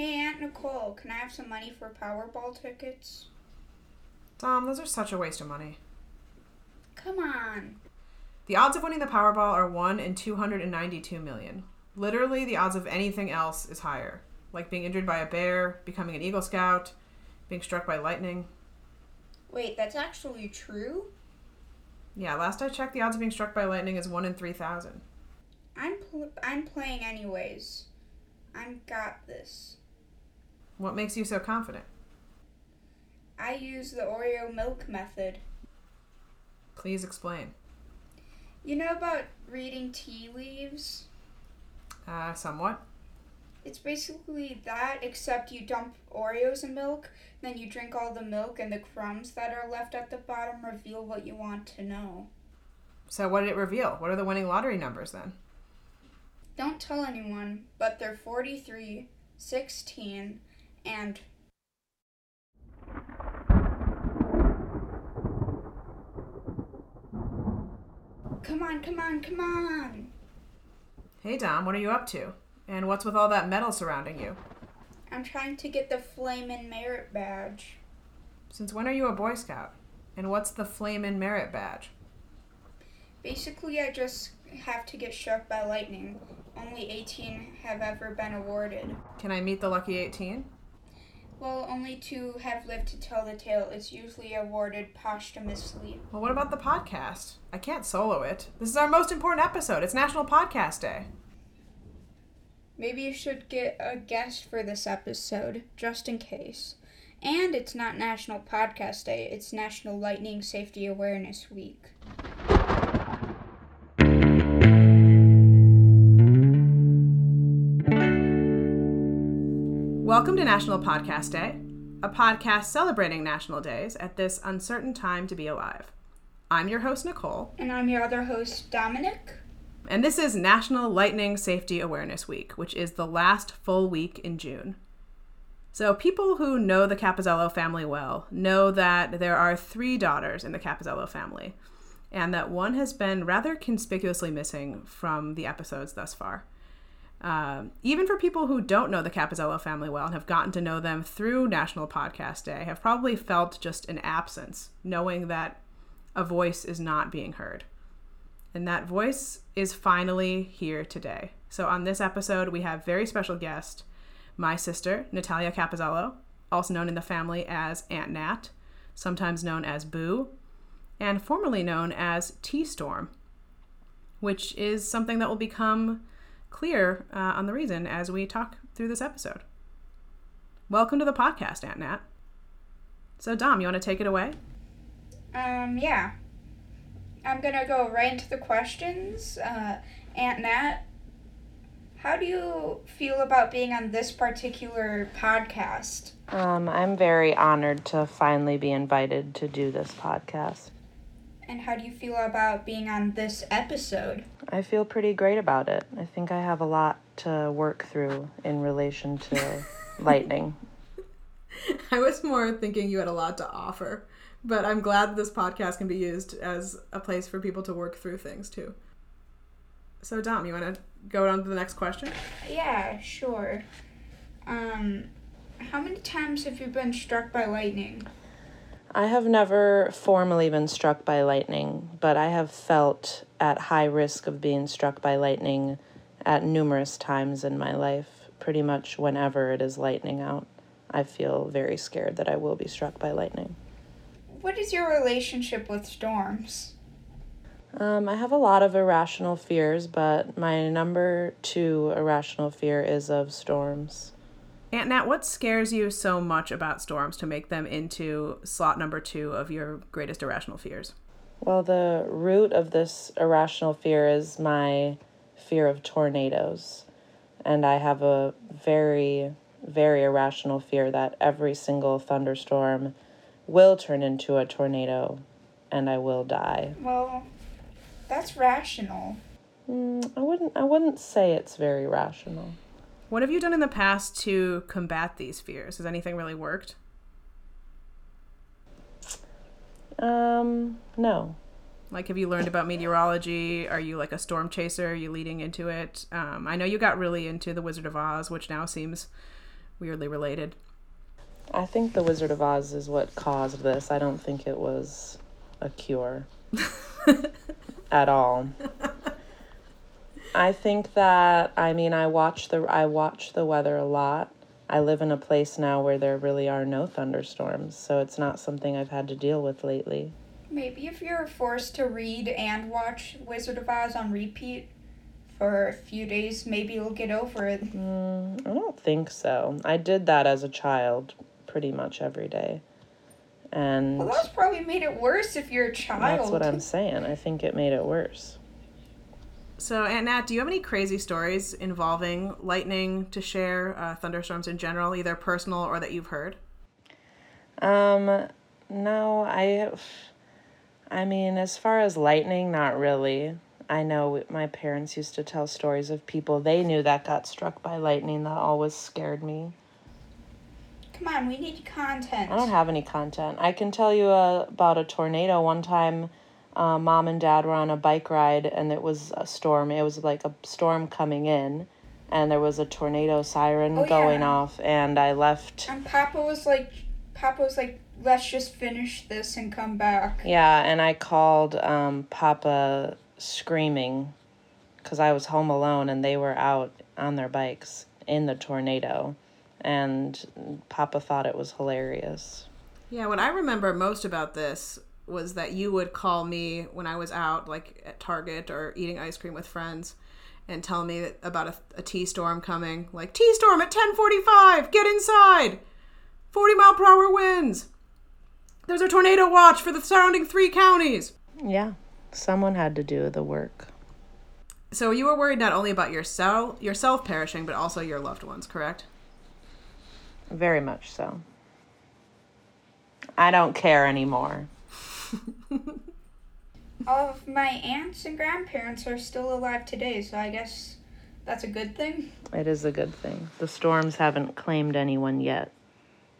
Hey, Aunt Nicole, can I have some money for Powerball tickets? Dom, those are such a waste of money. Come on. The odds of winning the Powerball are 1 in 292 million. Literally, the odds of anything else is higher, like being injured by a bear, becoming an Eagle Scout, being struck by lightning. Wait, that's actually true? Yeah, last I checked, the odds of being struck by lightning is 1 in 3,000. I'm pl- I'm playing anyways. I'm got this. What makes you so confident? I use the Oreo milk method. Please explain. You know about reading tea leaves? Uh, somewhat. It's basically that, except you dump Oreos in milk, then you drink all the milk, and the crumbs that are left at the bottom reveal what you want to know. So, what did it reveal? What are the winning lottery numbers then? Don't tell anyone, but they're 43, 16, and. Come on, come on, come on! Hey, Dom, what are you up to? And what's with all that metal surrounding you? I'm trying to get the Flame Flamin' Merit Badge. Since when are you a Boy Scout? And what's the Flame Flamin' Merit Badge? Basically, I just have to get struck by lightning. Only 18 have ever been awarded. Can I meet the lucky 18? Well, only two have lived to tell the tale. It's usually awarded posthumously. Well, what about the podcast? I can't solo it. This is our most important episode. It's National Podcast Day. Maybe you should get a guest for this episode, just in case. And it's not National Podcast Day, it's National Lightning Safety Awareness Week. Welcome to National Podcast Day, a podcast celebrating national days at this uncertain time to be alive. I'm your host, Nicole, And I'm your other host, Dominic. and this is National Lightning Safety Awareness Week, which is the last full week in June. So, people who know the Capizzello family well know that there are three daughters in the Capizzello family, and that one has been rather conspicuously missing from the episodes thus far. Um, even for people who don't know the Capizzello family well and have gotten to know them through National Podcast Day, have probably felt just an absence, knowing that a voice is not being heard. And that voice is finally here today. So, on this episode, we have very special guest, my sister, Natalia Capizzello, also known in the family as Aunt Nat, sometimes known as Boo, and formerly known as T Storm, which is something that will become clear uh, on the reason as we talk through this episode. Welcome to the podcast, Aunt Nat. So, Dom, you want to take it away? Um, yeah. I'm gonna go right into the questions. Uh, Aunt Nat, how do you feel about being on this particular podcast? Um, I'm very honored to finally be invited to do this podcast. And how do you feel about being on this episode? I feel pretty great about it. I think I have a lot to work through in relation to lightning. I was more thinking you had a lot to offer, but I'm glad this podcast can be used as a place for people to work through things too. So, Dom, you want to go on to the next question? Yeah, sure. Um, how many times have you been struck by lightning? I have never formally been struck by lightning, but I have felt at high risk of being struck by lightning at numerous times in my life. Pretty much whenever it is lightning out, I feel very scared that I will be struck by lightning. What is your relationship with storms? Um, I have a lot of irrational fears, but my number two irrational fear is of storms. Aunt Nat, what scares you so much about storms to make them into slot number two of your greatest irrational fears? Well, the root of this irrational fear is my fear of tornadoes. And I have a very, very irrational fear that every single thunderstorm will turn into a tornado and I will die. Well, that's rational. Mm, I wouldn't I wouldn't say it's very rational. What have you done in the past to combat these fears? Has anything really worked? Um, no. Like, have you learned about meteorology? Are you like a storm chaser? Are you leading into it? Um, I know you got really into The Wizard of Oz, which now seems weirdly related. I think the Wizard of Oz is what caused this. I don't think it was a cure at all. I think that I mean I watch the I watch the weather a lot. I live in a place now where there really are no thunderstorms, so it's not something I've had to deal with lately. Maybe if you're forced to read and watch Wizard of Oz on repeat for a few days, maybe you'll get over it. Mm, I don't think so. I did that as a child pretty much every day. And Well, that's probably made it worse if you're a child. that's what I'm saying. I think it made it worse. So, Aunt Nat, do you have any crazy stories involving lightning to share, uh, thunderstorms in general, either personal or that you've heard? Um, no, I, I mean, as far as lightning, not really. I know my parents used to tell stories of people they knew that got struck by lightning. That always scared me. Come on, we need content. I don't have any content. I can tell you uh, about a tornado. One time, uh, mom and dad were on a bike ride, and it was a storm. It was like a storm coming in, and there was a tornado siren Oh, going yeah. off. And I left. And Papa was like, Papa was like, let's just finish this and come back. Yeah, and I called um, Papa screaming because I was home alone and they were out on their bikes in the tornado. And Papa thought it was hilarious. Yeah, what I remember most about this was that you would call me when I was out, like at Target or eating ice cream with friends, and tell me about a T Storm coming. Like T Storm at ten forty five. Get inside. Forty mile per hour winds. There's a tornado watch for the surrounding three counties. Yeah, someone had to do the work. So you were worried not only about yourself, yourself perishing, but also your loved ones, correct? Very much so. I don't care anymore. All of my aunts and grandparents are still alive today, so I guess that's a good thing. It is a good thing. The storms haven't claimed anyone yet,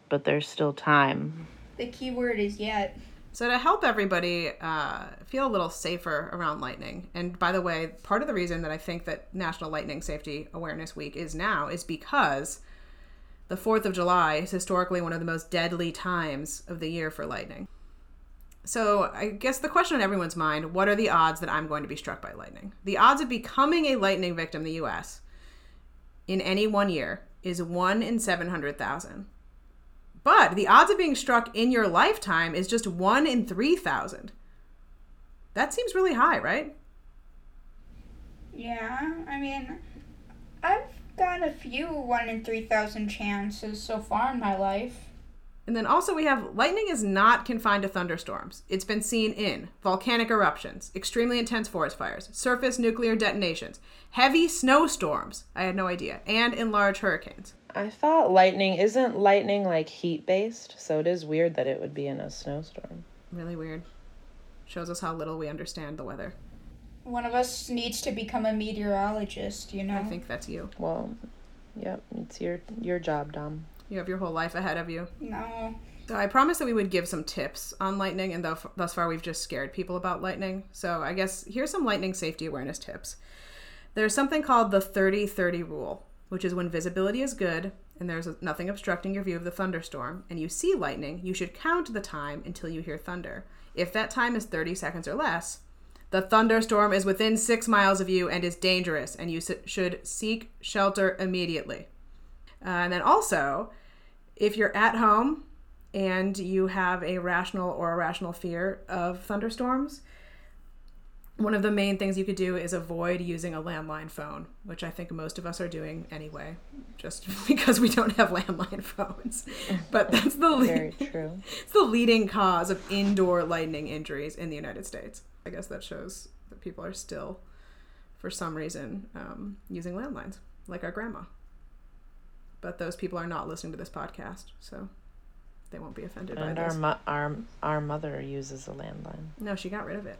but there's still time. The key word is yet. So to help everybody uh, feel a little safer around lightning, and by the way, part of the reason that I think that National Lightning Safety Awareness Week is now is because the Fourth of July is historically one of the most deadly times of the year for lightning. So I guess the question on everyone's mind: What are the odds that I'm going to be struck by lightning? The odds of becoming a lightning victim in the U.S. in any one year is one in seven hundred thousand. But the odds of being struck in your lifetime is just one in 3,000. That seems really high, right? Yeah, I mean, I've got a few 1 in 3,000 chances so far in my life. And then also, we have lightning is not confined to thunderstorms. It's been seen in volcanic eruptions, extremely intense forest fires, surface nuclear detonations, heavy snowstorms. I had no idea, and in large hurricanes. I thought lightning isn't lightning like heat based, so it is weird that it would be in a snowstorm. Really weird. Shows us how little we understand the weather. One of us needs to become a meteorologist, you know? I think that's you. Well, yep, it's your your job, Dom. You have your whole life ahead of you. No. So I promised that we would give some tips on lightning, and thus thus far we've just scared people about lightning. So I guess here's some lightning safety awareness tips. There's something called the 30 30 rule, which is when visibility is good and there's nothing obstructing your view of the thunderstorm, and you see lightning, you should count the time until you hear thunder. If that time is 30 seconds or less, the thunderstorm is within six miles of you and is dangerous, and you should seek shelter immediately. Uh, and then also, if you're at home and you have a rational or irrational fear of thunderstorms, one of the main things you could do is avoid using a landline phone, which I think most of us are doing anyway, just because we don't have landline phones. But that's the le- Very true. it's the leading cause of indoor lightning injuries in the United States. I guess that shows that people are still, for some reason, um, using landlines, like our grandma. But those people are not listening to this podcast, so they won't be offended And by our this. mo- our our mother uses a landline. no, she got rid of it.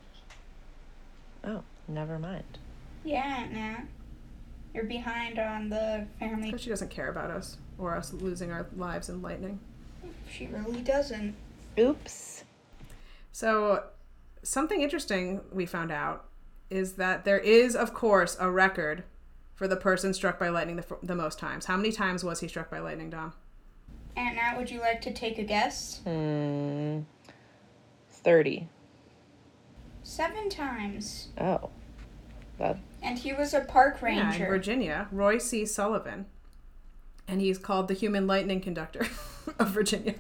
Oh, never mind. Yeah, nah. You're behind on the family. Because she doesn't care about us or us losing our lives in lightning. She really doesn't. Oops. So, something interesting we found out is that there is, of course, a record for the person struck by lightning the, the most times. How many times was he struck by lightning, Dom? Aunt Nat, would you like to take a guess? Hmm. 30. Seven times. Oh. That And he was a park Yeah, in ranger. Virginia, Roy C. Sullivan. And he's called the human lightning conductor of Virginia.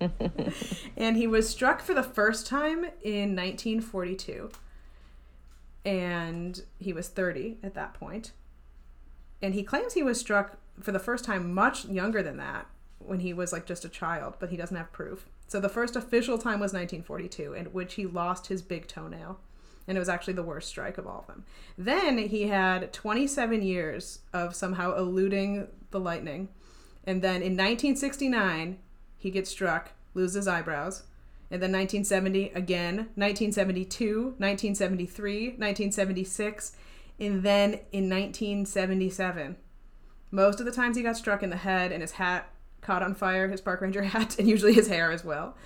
and he was struck for the first time in 1942. And he was 30 at that point. And he claims he was struck for the first time much younger than that when he was like just a child, but he doesn't have proof. So the first official time was 1942, in which he lost his big toenail. And it was actually the worst strike of all of them. Then he had 27 years of somehow eluding the lightning. And then in 1969, he gets struck, loses eyebrows. And then 1970 again, 1972, 1973, 1976, and then in 1977. Most of the times he got struck in the head and his hat caught on fire, his park ranger hat, and usually his hair as well.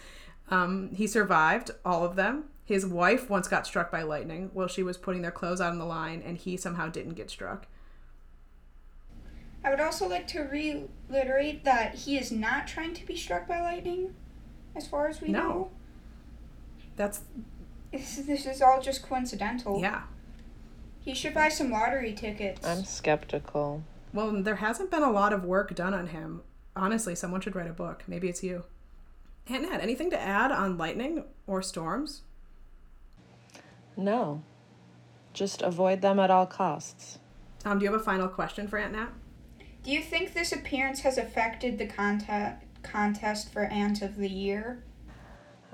Um, he survived all of them. His wife once got struck by lightning while she was putting their clothes out on the line, and he somehow didn't get struck. I would also like to reiterate that he is not trying to be struck by lightning, as far as we No. know. That's, This, this is all just coincidental. yeah. He should buy some lottery tickets. I'm skeptical. Well, there hasn't been a lot of work done on him. Honestly, someone should write a book. Maybe it's you. Aunt Nat, anything to add on lightning or storms? No. Just avoid them at all costs. Um, do you have a final question for Aunt Nat? Do you think this appearance has affected the conte- contest for Aunt of the Year?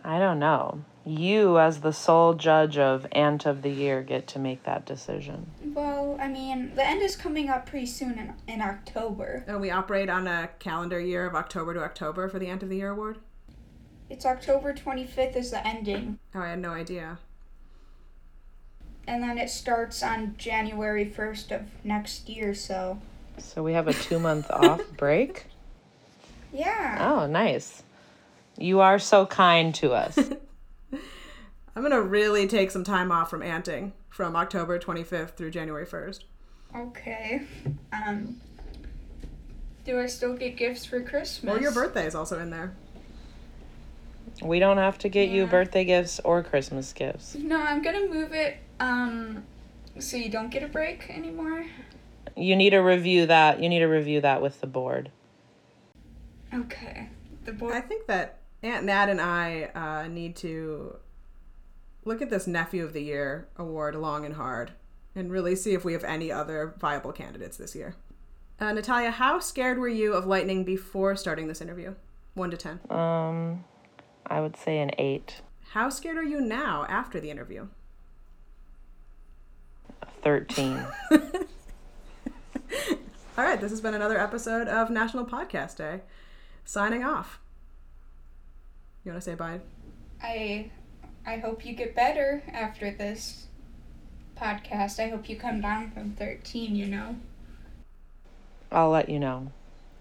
I don't know. You, as the sole judge of Aunt of the Year, get to make that decision. Well, I mean, the end is coming up pretty soon in, in October. and we operate on a calendar year of October to October for the Aunt of the Year award. It's October 25th is the ending. Oh, I had no idea. And then it starts on January 1st of next year, so. So we have a two month off break? Yeah. Oh, nice. You are so kind to us. I'm gonna really take some time off from anting from October 25th through January 1st. Okay. Um. Do I still get gifts for Christmas? Well, your birthday is also in there. we don't have to get you birthday gifts or Christmas gifts. No, I'm gonna move it. Um. So you don't get a break anymore. You need to review that. You need to review that with the board. Okay. The board. I think that Aunt Nat and I uh, need to look at this Nephew of the Year award long and hard and really see if we have any other viable candidates this year. Uh, Natalia, how scared were you of lightning before starting this interview? One to ten. Um, I would say an eight. How scared are you now after the interview? 13. All right, this has been another episode of National Podcast Day. Signing off. You want to say bye? I. I hope you get better after this podcast. I hope you come down from 13. You know. I'll let you know.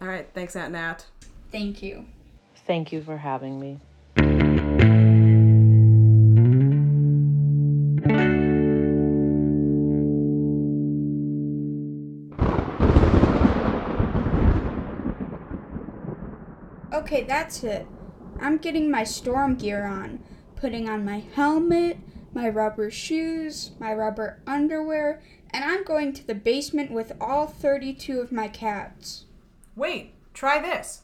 All right, thanks, Aunt Nat. Thank you. Thank you for having me. Okay, that's it. I'm getting my storm gear on, putting on my helmet, my rubber shoes, my rubber underwear, and I'm going to the basement with all 32 of my cats. Wait, try this.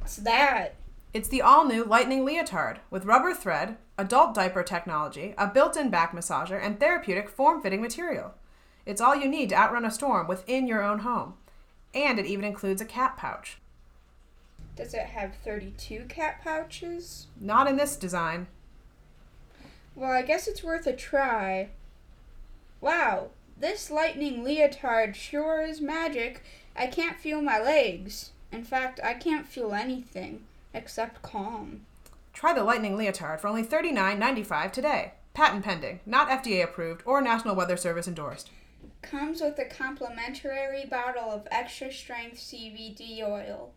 What's that? It's the all new Lightning Leotard with rubber thread, adult diaper technology, a built in back massager, and therapeutic form fitting material. It's all you need to outrun a storm within your own home. And it even includes a cat pouch. Does it have 32 cat pouches? Not in this design. Well, I guess it's worth a try. Wow, this lightning leotard sure is magic. I can't feel my legs. In fact, I can't feel anything except calm. Try the Lightning Leotard for only $39.95 today. Patent pending, not FDA approved or National Weather Service endorsed. Comes with a complimentary bottle of extra strength CBD oil.